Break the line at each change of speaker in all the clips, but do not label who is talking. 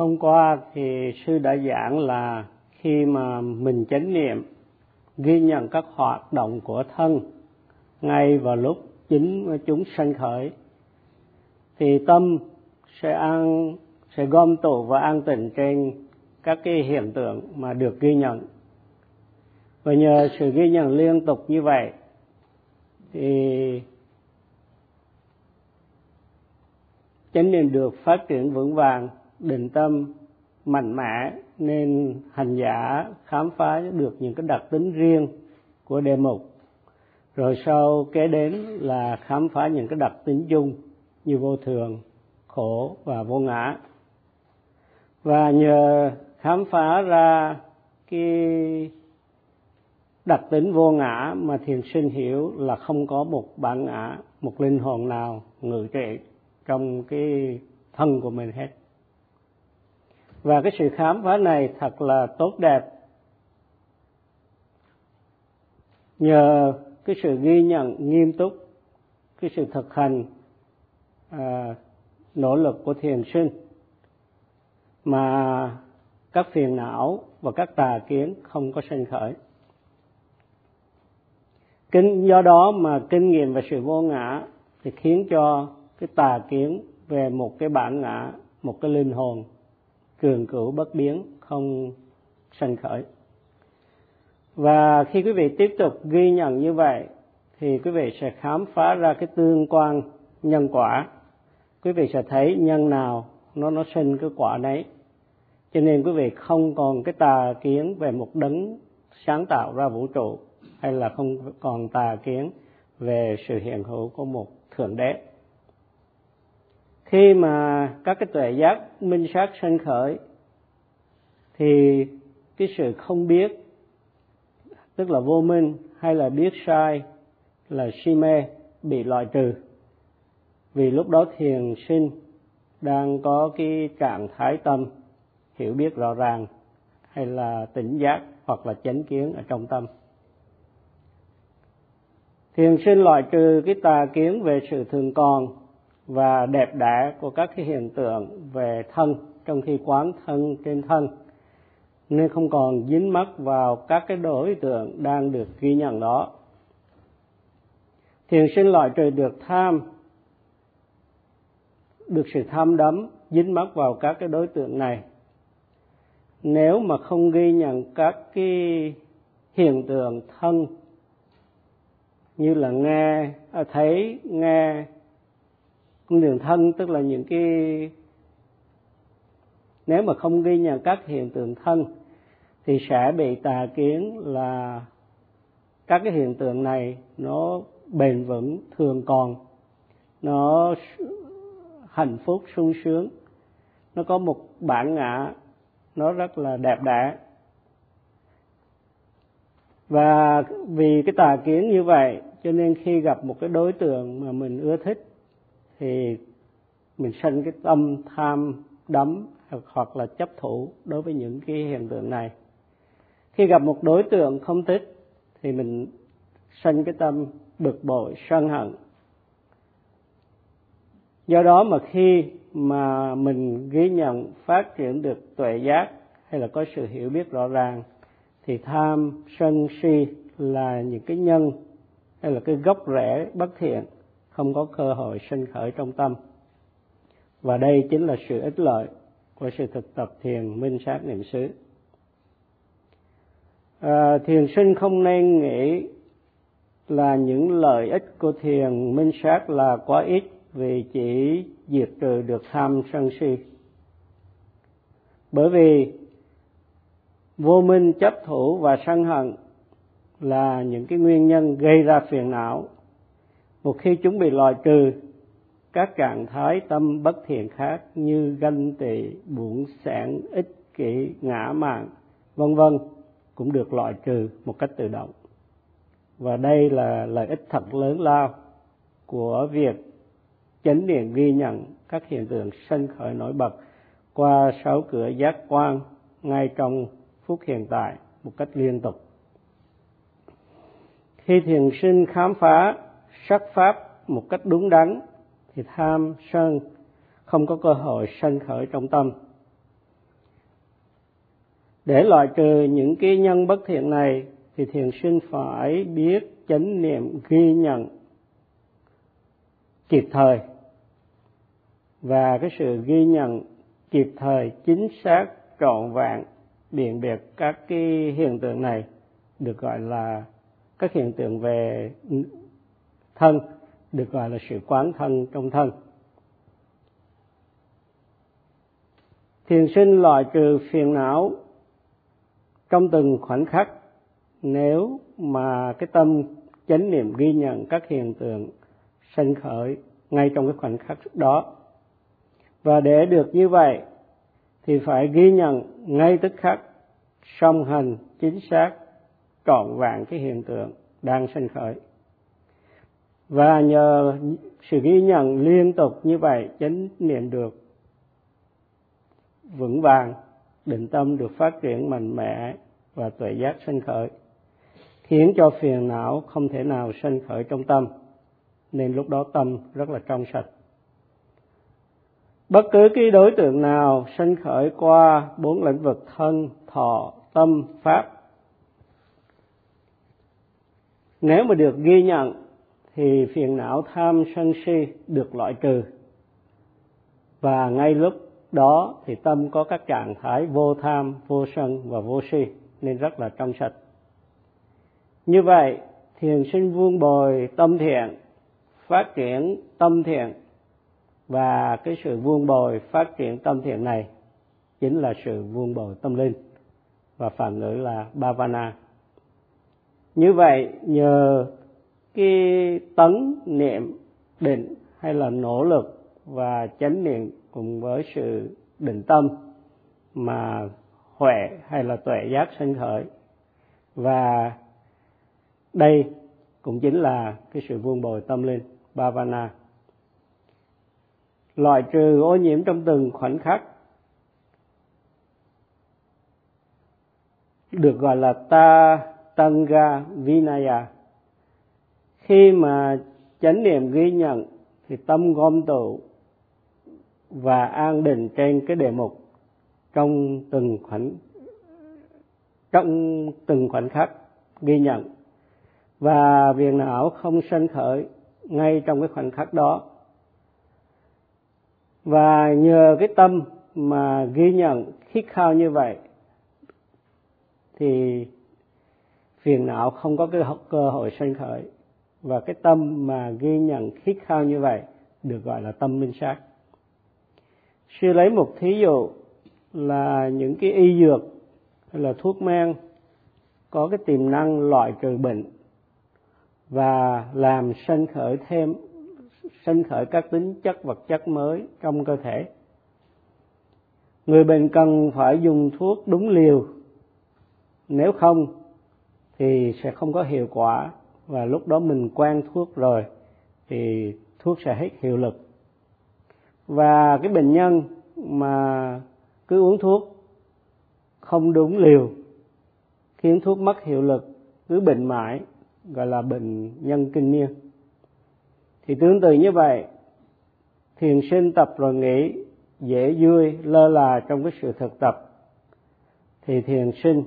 hôm qua thì sư đã giảng là khi mà mình chánh niệm, ghi nhận các hoạt động của thân ngay vào lúc chính chúng sanh khởi, thì tâm sẽ an, sẽ gom tụ và an tịnh trên các cái hiện tượng mà được ghi nhận. Và nhờ sự ghi nhận liên tục như vậy, thì chánh niệm được phát triển vững vàng định tâm mạnh mẽ nên hành giả khám phá được những cái đặc tính riêng của đề mục. Rồi sau kế đến là khám phá những cái đặc tính chung như vô thường, khổ và vô ngã. Và nhờ khám phá ra cái đặc tính vô ngã mà thiền sinh hiểu là không có một bản ngã, một linh hồn nào ngự trị trong cái thân của mình hết và cái sự khám phá này thật là tốt đẹp. Nhờ cái sự ghi nhận nghiêm túc cái sự thực hành à, nỗ lực của thiền sinh mà các phiền não và các tà kiến không có sinh khởi. Kinh do đó mà kinh nghiệm và sự vô ngã thì khiến cho cái tà kiến về một cái bản ngã một cái linh hồn cường cửu bất biến, không sanh khởi. Và khi quý vị tiếp tục ghi nhận như vậy, thì quý vị sẽ khám phá ra cái tương quan nhân quả. Quý vị sẽ thấy nhân nào nó nó sinh cái quả đấy. Cho nên quý vị không còn cái tà kiến về một đấng sáng tạo ra vũ trụ, hay là không còn tà kiến về sự hiện hữu của một thượng đế khi mà các cái tuệ giác minh sát sanh khởi, thì cái sự không biết, tức là vô minh hay là biết sai, là si mê bị loại trừ. Vì lúc đó thiền sinh đang có cái trạng thái tâm, hiểu biết rõ ràng, hay là tỉnh giác hoặc là chánh kiến ở trong tâm. Thiền sinh loại trừ cái tà kiến về sự thường còn và đẹp đẽ của các cái hiện tượng về thân, trong khi quán thân trên thân. Nên không còn dính mắc vào các cái đối tượng đang được ghi nhận đó. Thiền sinh loại trừ được tham, được sự tham đắm, dính mắc vào các cái đối tượng này. Nếu mà không ghi nhận các cái hiện tượng thân, như là nghe à, thấy, nghe cung đường thân, tức là những cái, nếu mà không ghi nhận các hiện tượng thân, thì sẽ bị tà kiến là các cái hiện tượng này nó bền vững, thường còn. Nó hạnh phúc, sung sướng. Nó có một bản ngã, nó rất là đẹp đẽ. Và vì cái tà kiến như vậy, cho nên khi gặp một cái đối tượng mà mình ưa thích thì mình sinh cái tâm tham đắm hoặc là chấp thủ đối với những cái hiện tượng này. Khi gặp một đối tượng không thích thì mình sinh cái tâm bực bội, sân hận. Do đó mà khi mà mình ghi nhận, phát triển được tuệ giác hay là có sự hiểu biết rõ ràng thì tham, sân si là những cái nhân hay là cái gốc rễ bất thiện không có cơ hội sinh khởi trong tâm. Và đây chính là sự ích lợi của sự thực tập thiền minh sát niệm xứ. À, thiền sinh không nên nghĩ là những lợi ích của thiền minh sát là quá ít vì chỉ diệt trừ được tham sân si. Bởi vì vô minh chấp thủ và sân hận là những cái nguyên nhân gây ra phiền não một khi chúng bị loại trừ, các trạng thái tâm bất thiện khác như ganh tị buồn sẻn, ích kỷ, ngã mạn vân vân cũng được loại trừ một cách tự động. Và đây là lợi ích thật lớn lao của việc chánh niệm ghi nhận các hiện tượng sân khởi nổi bật qua sáu cửa giác quan ngay trong phút hiện tại một cách liên tục. Khi thiền sinh khám phá sắc pháp một cách đúng đắn thì tham sân, không có cơ hội sanh khởi trong tâm. Để loại trừ những cái nhân bất thiện này thì thiền sinh phải biết chánh niệm ghi nhận kịp thời. Và cái sự ghi nhận kịp thời, chính xác, trọn vẹn, biện biệt các cái hiện tượng này được gọi là các hiện tượng về thân, được gọi là sự quán thân trong thân. Thiền sinh loại trừ phiền não trong từng khoảnh khắc, nếu mà cái tâm chánh niệm ghi nhận các hiện tượng sanh khởi ngay trong cái khoảnh khắc đó. Và để được như vậy, thì phải ghi nhận ngay tức khắc, song hành, chính xác, trọn vẹn cái hiện tượng đang sanh khởi và nhờ sự ghi nhận liên tục như vậy, chánh niệm được vững vàng, định tâm được phát triển mạnh mẽ và tuệ giác sanh khởi, khiến cho phiền não không thể nào sanh khởi trong tâm. Nên lúc đó tâm rất là trong sạch. Bất cứ cái đối tượng nào sanh khởi qua bốn lĩnh vực thân, thọ, tâm, pháp, nếu mà được ghi nhận thì phiền não tham sân si được loại trừ. Và ngay lúc đó thì tâm có các trạng thái vô tham, vô sân và vô si nên rất là trong sạch. Như vậy, thiền sinh vuông bồi tâm thiện, phát triển tâm thiện và cái sự vuông bồi phát triển tâm thiện này chính là sự vuông bồi tâm linh và phản ngữ là bhavana. Như vậy, nhờ cái tấn niệm định hay là nỗ lực và chánh niệm cùng với sự định tâm mà huệ hay là tuệ giác sinh khởi. Và đây cũng chính là cái sự vuông bồi tâm linh, bhavana. Loại trừ ô nhiễm trong từng khoảnh khắc được gọi là ta, tanga, vinaya khi mà chánh niệm ghi nhận, thì tâm gom tụ và an định trên cái đề mục trong từng khoảnh, trong từng khoảnh khắc ghi nhận. Và viền não không sanh khởi ngay trong cái khoảnh khắc đó. Và nhờ cái tâm mà ghi nhận khít khao như vậy, thì phiền não không có cái cơ hội sanh khởi và cái tâm mà ghi nhận khít khao như vậy được gọi là tâm minh sát. Sư lấy một thí dụ là những cái y dược hay là thuốc men có cái tiềm năng loại trừ bệnh và làm sanh khởi thêm, sanh khởi các tính chất vật chất mới trong cơ thể. Người bệnh cần phải dùng thuốc đúng liều. Nếu không thì sẽ không có hiệu quả và lúc đó mình quen thuốc rồi, thì thuốc sẽ hết hiệu lực. Và cái bệnh nhân mà cứ uống thuốc không đúng liều khiến thuốc mất hiệu lực, cứ bệnh mãi, gọi là bệnh nhân kinh niên. Thì tương tự như vậy, thiền sinh tập rồi nghĩ dễ vui, lơ là trong cái sự thực tập. Thì thiền sinh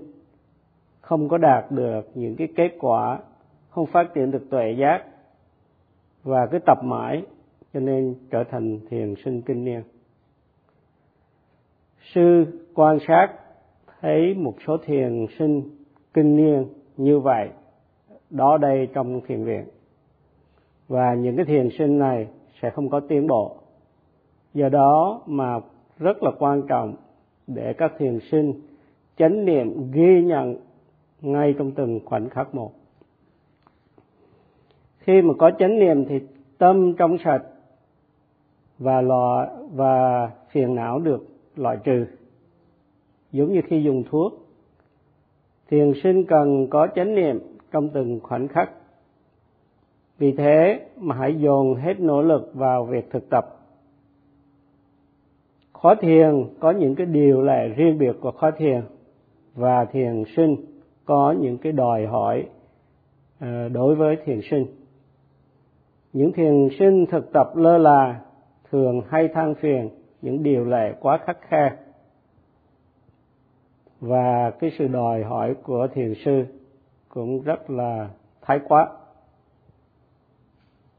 không có đạt được những cái kết quả không phát triển được tuệ giác và cứ tập mãi cho nên trở thành thiền sinh kinh niên. Sư quan sát thấy một số thiền sinh kinh niên như vậy, đó đây trong thiền viện. Và những cái thiền sinh này sẽ không có tiến bộ. Do đó mà rất là quan trọng để các thiền sinh chánh niệm ghi nhận ngay trong từng khoảnh khắc một khi mà có chánh niệm thì tâm trong sạch và lọ, và phiền não được loại trừ. Giống như khi dùng thuốc, thiền sinh cần có chánh niệm trong từng khoảnh khắc. Vì thế mà hãy dồn hết nỗ lực vào việc thực tập. Khó thiền có những cái điều lệ riêng biệt của khó thiền, và thiền sinh có những cái đòi hỏi ờ, đối với thiền sinh những thiền sinh thực tập lơ là thường hay than phiền những điều lệ quá khắc khe. Và cái sự đòi hỏi của thiền sư cũng rất là thái quá.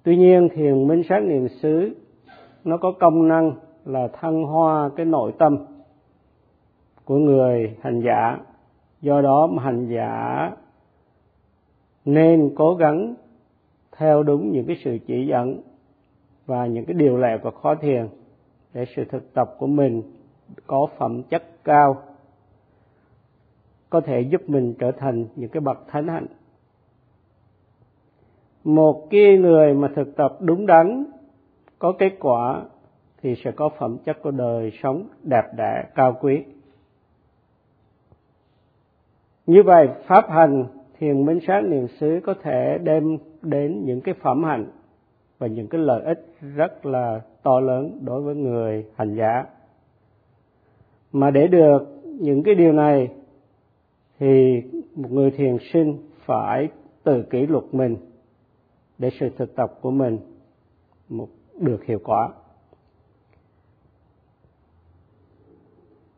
Tuy nhiên, thiền minh sát niệm xứ, nó có công năng là thăng hoa cái nội tâm của người hành giả. Do đó mà hành giả nên cố gắng theo đúng những cái sự chỉ dẫn và những cái điều lệ của khó thiền để sự thực tập của mình có phẩm chất cao, có thể giúp mình trở thành những cái bậc thánh hạnh. Một cái người mà thực tập đúng đắn, có kết quả thì sẽ có phẩm chất của đời sống đẹp đẽ, cao quý. Như vậy, pháp hành thiền minh sát niệm xứ có thể đem đến những cái phẩm hạnh và những cái lợi ích rất là to lớn đối với người hành giả. Mà để được những cái điều này thì một người thiền sinh phải tự kỷ luật mình để sự thực tập của mình một được hiệu quả.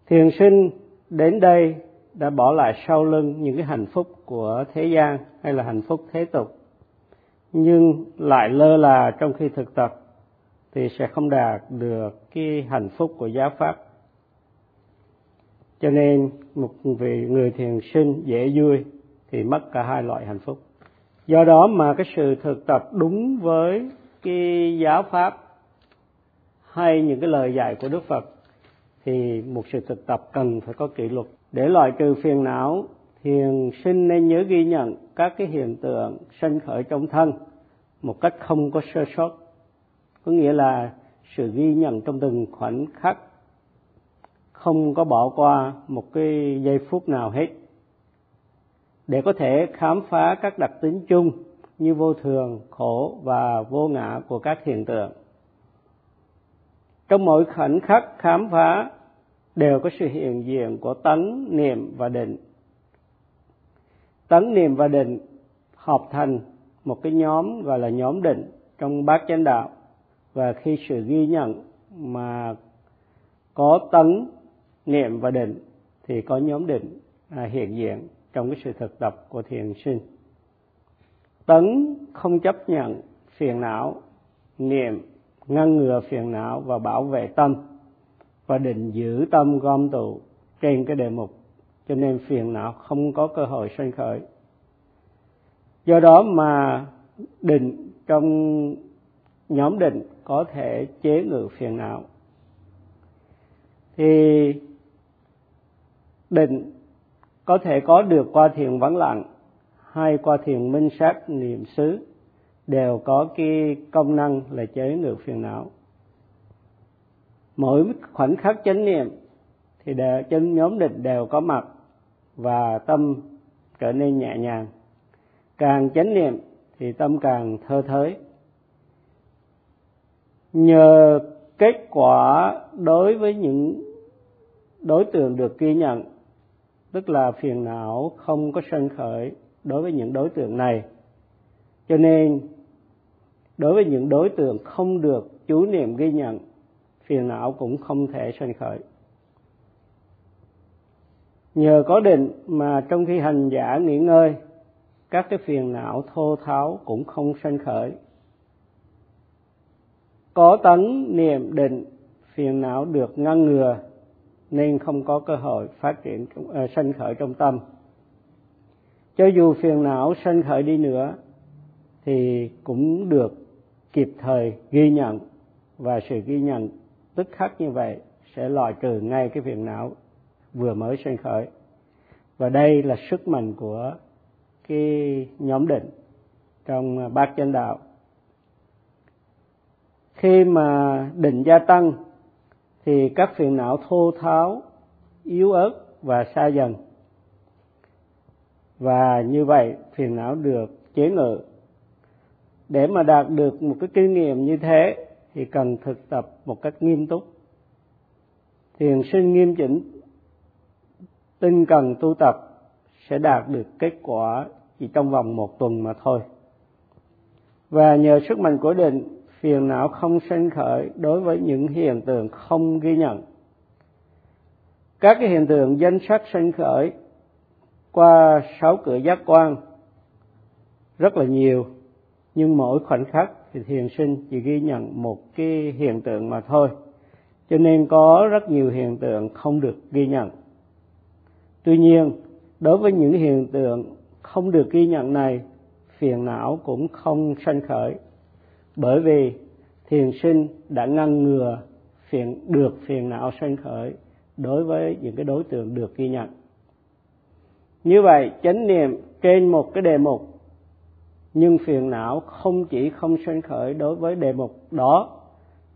Thiền sinh đến đây đã bỏ lại sau lưng những cái hạnh phúc của thế gian hay là hạnh phúc thế tục. Nhưng lại lơ là trong khi thực tập thì sẽ không đạt được cái hạnh phúc của giáo pháp. Cho nên một vị người thiền sinh dễ vui thì mất cả hai loại hạnh phúc. Do đó mà cái sự thực tập đúng với cái giáo pháp hay những cái lời dạy của đức phật thì một sự thực tập cần phải có kỷ luật để loại trừ phiền não, thiền sinh nên nhớ ghi nhận các cái hiện tượng sinh khởi trong thân một cách không có sơ sót. Có nghĩa là sự ghi nhận trong từng khoảnh khắc không có bỏ qua một cái giây phút nào hết. Để có thể khám phá các đặc tính chung như vô thường, khổ và vô ngã của các hiện tượng. Trong mỗi khoảnh khắc khám phá đều có sự hiện diện của tấn niệm và định. Tấn niệm và định hợp thành một cái nhóm gọi là nhóm định trong bát chánh đạo. Và khi sự ghi nhận mà có tấn niệm và định thì có nhóm định à, hiện diện trong cái sự thực tập của thiền sinh. Tấn không chấp nhận phiền não, niệm ngăn ngừa phiền não và bảo vệ tâm và định giữ tâm gom tụ trên cái đề mục. Cho nên phiền não không có cơ hội sanh khởi. Do đó mà định trong nhóm định có thể chế ngự phiền não. Thì định có thể có được qua thiền vắng lặng hay qua thiền minh sát niệm xứ đều có cái công năng là chế ngự phiền não mỗi khoảnh khắc chánh niệm thì đều, chân nhóm định đều có mặt và tâm trở nên nhẹ nhàng. Càng chánh niệm thì tâm càng thơ thới. Nhờ kết quả đối với những đối tượng được ghi nhận tức là phiền não không có sân khởi đối với những đối tượng này. Cho nên đối với những đối tượng không được chú niệm ghi nhận phiền não cũng không thể sanh khởi. Nhờ có định mà trong khi hành giả nghỉ ngơi các cái phiền não thô tháo cũng không sanh khởi. Có tấn niệm định phiền não được ngăn ngừa nên không có cơ hội phát triển uh, sanh khởi trong tâm. Cho dù phiền não sanh khởi đi nữa thì cũng được kịp thời ghi nhận và sự ghi nhận tức khắc như vậy sẽ loại trừ ngay cái phiền não vừa mới sinh khởi. Và đây là sức mạnh của cái nhóm định trong bát chánh đạo. Khi mà định gia tăng, thì các phiền não thô tháo, yếu ớt và xa dần. Và như vậy, phiền não được chế ngự. Để mà đạt được một cái kinh nghiệm như thế thì cần thực tập một cách nghiêm túc. Thiền sinh nghiêm chỉnh, tinh cần tu tập sẽ đạt được kết quả chỉ trong vòng một tuần mà thôi. Và nhờ sức mạnh của định, phiền não không sinh khởi đối với những hiện tượng không ghi nhận. Các cái hiện tượng danh sắc sanh khởi qua sáu cửa giác quan rất là nhiều, nhưng mỗi khoảnh khắc thì thiền sinh chỉ ghi nhận một cái hiện tượng mà thôi. Cho nên có rất nhiều hiện tượng không được ghi nhận. Tuy nhiên, đối với những hiện tượng không được ghi nhận này, phiền não cũng không sanh khởi. Bởi vì thiền sinh đã ngăn ngừa phiền, được phiền não sanh khởi đối với những cái đối tượng được ghi nhận. Như vậy, chánh niệm trên một cái đề mục nhưng phiền não không chỉ không sanh khởi đối với đề mục đó,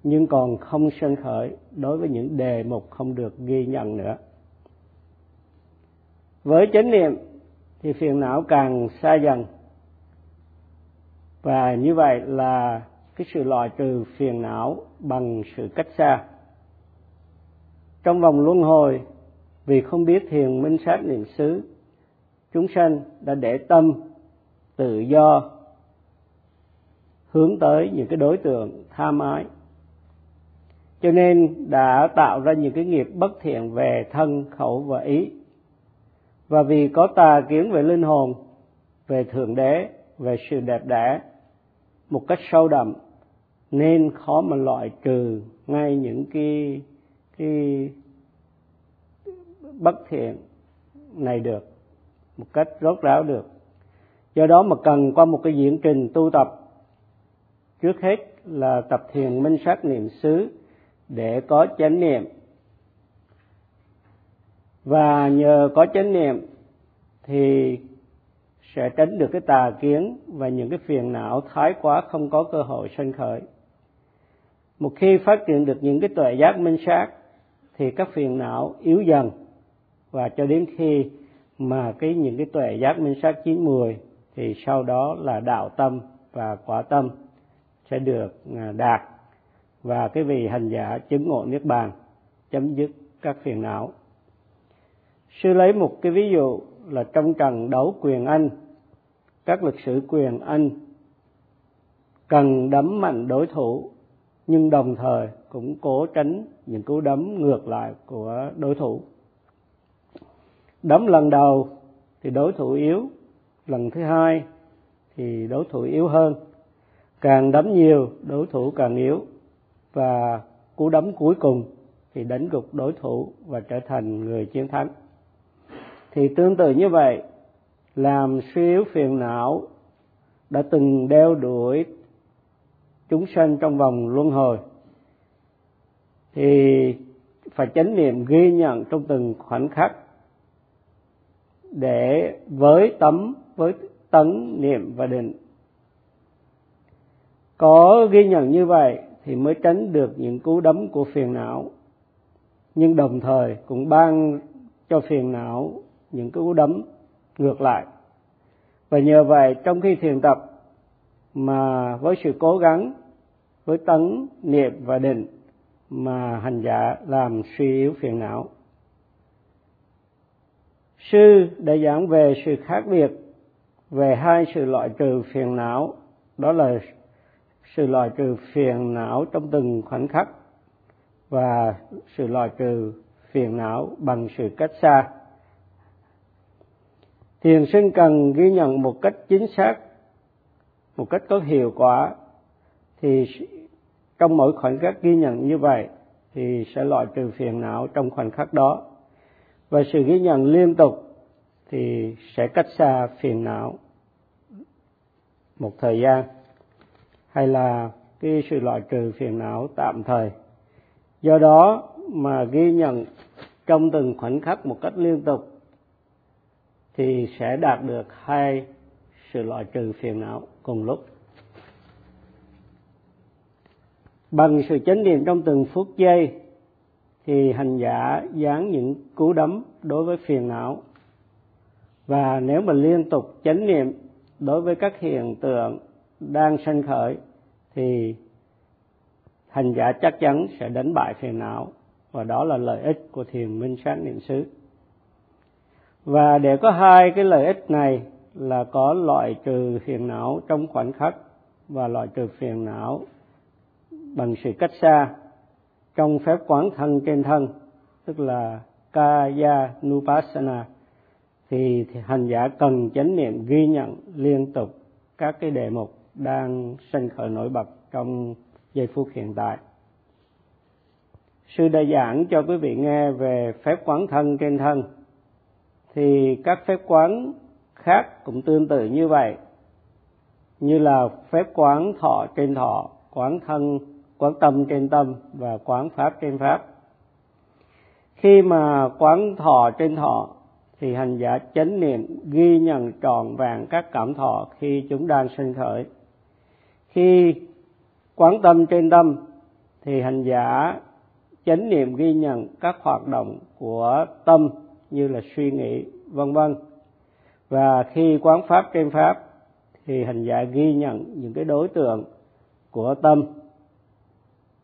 nhưng còn không sanh khởi đối với những đề mục không được ghi nhận nữa. Với chánh niệm thì phiền não càng xa dần. Và như vậy là cái sự loại trừ phiền não bằng sự cách xa. Trong vòng luân hồi, vì không biết thiền minh sát niệm xứ, chúng sanh đã để tâm tự do, hướng tới những cái đối tượng tham ái. Cho nên đã tạo ra những cái nghiệp bất thiện về thân khẩu và ý. Và vì có tà kiến về linh hồn, về thượng đế, về sự đẹp đẽ một cách sâu đậm, nên khó mà loại trừ ngay những cái cái bất thiện này được một cách rốt ráo được do đó mà cần qua một cái diễn trình tu tập trước hết là tập thiền minh sát niệm xứ để có chánh niệm. Và nhờ có chánh niệm thì sẽ tránh được cái tà kiến và những cái phiền não thái quá không có cơ hội sanh khởi. Một khi phát triển được những cái tuệ giác minh sát thì các phiền não yếu dần và cho đến khi mà cái những cái tuệ giác minh sát chín mười thì sau đó là đạo tâm và quả tâm sẽ được à, đạt. Và cái vị hành giả chứng ngộ niết bàn chấm dứt các phiền não. Sư lấy một cái ví dụ là trong trận đấu quyền anh, các lực sĩ quyền anh cần đấm mạnh đối thủ, nhưng đồng thời cũng cố tránh những cú đấm ngược lại của đối thủ. Đấm lần đầu thì đối thủ yếu lần thứ hai thì đối thủ yếu hơn. Càng đấm nhiều, đối thủ càng yếu. Và cú đấm cuối cùng thì đánh gục đối thủ và trở thành người chiến thắng. Thì tương tự như vậy, làm suy yếu phiền não đã từng đeo đuổi chúng sanh trong vòng luân hồi. Thì phải chánh niệm ghi nhận trong từng khoảnh khắc để với tấm với tấn, niệm và định. Có ghi nhận như vậy thì mới tránh được những cú đấm của phiền não. Nhưng đồng thời cũng ban cho phiền não những cú đấm ngược lại. Và nhờ vậy trong khi thiền tập mà với sự cố gắng, với tấn, niệm và định mà hành giả làm suy yếu phiền não. Sư đã giảng về sự khác biệt về hai sự loại trừ phiền não, đó là sự loại trừ phiền não trong từng khoảnh khắc và sự loại trừ phiền não bằng sự cách xa. Thiền sinh cần ghi nhận một cách chính xác, một cách có hiệu quả, thì trong mỗi khoảnh khắc ghi nhận như vậy thì sẽ loại trừ phiền não trong khoảnh khắc đó. Và sự ghi nhận liên tục thì sẽ cách xa phiền não một thời gian, hay là cái sự loại trừ phiền não tạm thời. Do đó mà ghi nhận trong từng khoảnh khắc một cách liên tục thì sẽ đạt được hai sự loại trừ phiền não cùng lúc. Bằng sự chánh niệm trong từng phút giây thì hành giả dán những cú đấm đối với phiền não và nếu mà liên tục chánh niệm đối với các hiện tượng đang sanh khởi, thì hành giả chắc chắn sẽ đánh bại phiền não, và đó là lợi ích của thiền minh sát niệm xứ. Và để có hai cái lợi ích này là có loại trừ phiền não trong khoảnh khắc và loại trừ phiền não bằng sự cách xa trong phép quán thân trên thân, tức là kaya nupassana thì, thì hành giả cần chánh niệm ghi nhận liên tục các cái đề mục đang sinh khởi nổi bật trong giây phút hiện tại. Sư đã giảng cho quý vị nghe về phép quán thân trên thân. Thì các phép quán khác cũng tương tự như vậy như là phép quán thọ trên thọ quán thân quán tâm trên tâm và quán pháp trên pháp. Khi mà quán thọ trên thọ thì hành giả chánh niệm ghi nhận tròn vàng các cảm thọ khi chúng đang sinh khởi. Khi quán tâm trên tâm, thì hành giả chánh niệm ghi nhận các hoạt động của tâm như là suy nghĩ, vân vân. Và khi quán pháp trên pháp, thì hành giả ghi nhận những cái đối tượng của tâm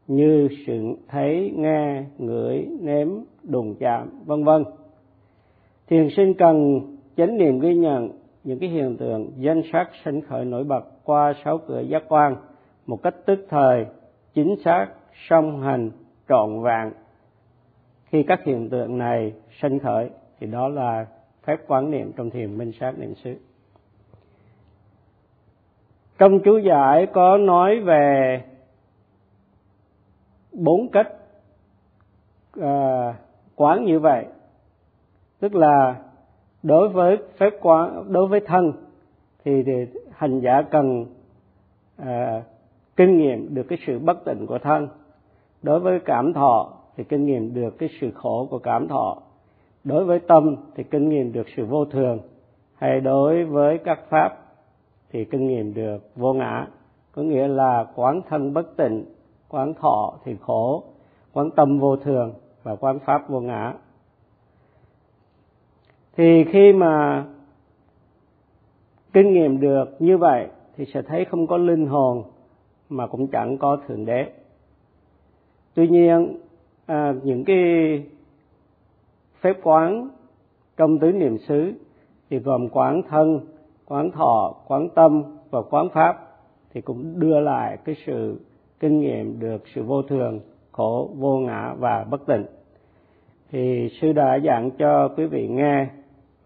như sự thấy, nghe, ngửi, nếm đùng chạm, vân vân thiền sinh cần chánh niệm ghi nhận những cái hiện tượng danh sắc sinh khởi nổi bật qua sáu cửa giác quan một cách tức thời chính xác song hành trọn vẹn. Khi các hiện tượng này sinh khởi thì đó là phép quán niệm trong thiền minh sát niệm xứ. Trong chú giải có nói về bốn cách à, quán như vậy tức là đối với phép quán đối với thân thì, thì hành giả cần à, kinh nghiệm được cái sự bất tịnh của thân. Đối với cảm thọ thì kinh nghiệm được cái sự khổ của cảm thọ. Đối với tâm thì kinh nghiệm được sự vô thường. Hay đối với các pháp thì kinh nghiệm được vô ngã. Có nghĩa là quán thân bất tịnh quán thọ thì khổ quán tâm vô thường và quán pháp vô ngã thì khi mà kinh nghiệm được như vậy thì sẽ thấy không có linh hồn mà cũng chẳng có thượng đế. Tuy nhiên à, những cái phép quán trong tứ niệm xứ thì gồm quán thân quán thọ quán tâm và quán pháp thì cũng đưa lại cái sự kinh nghiệm được sự vô thường khổ vô ngã và bất tịnh. Thì sư đã giảng cho quý vị nghe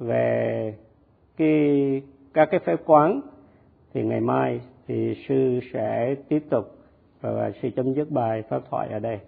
về cái, các cái phép quán, thì ngày mai thì sư sẽ tiếp tục và sư chấm dứt bài pháp thoại ở đây.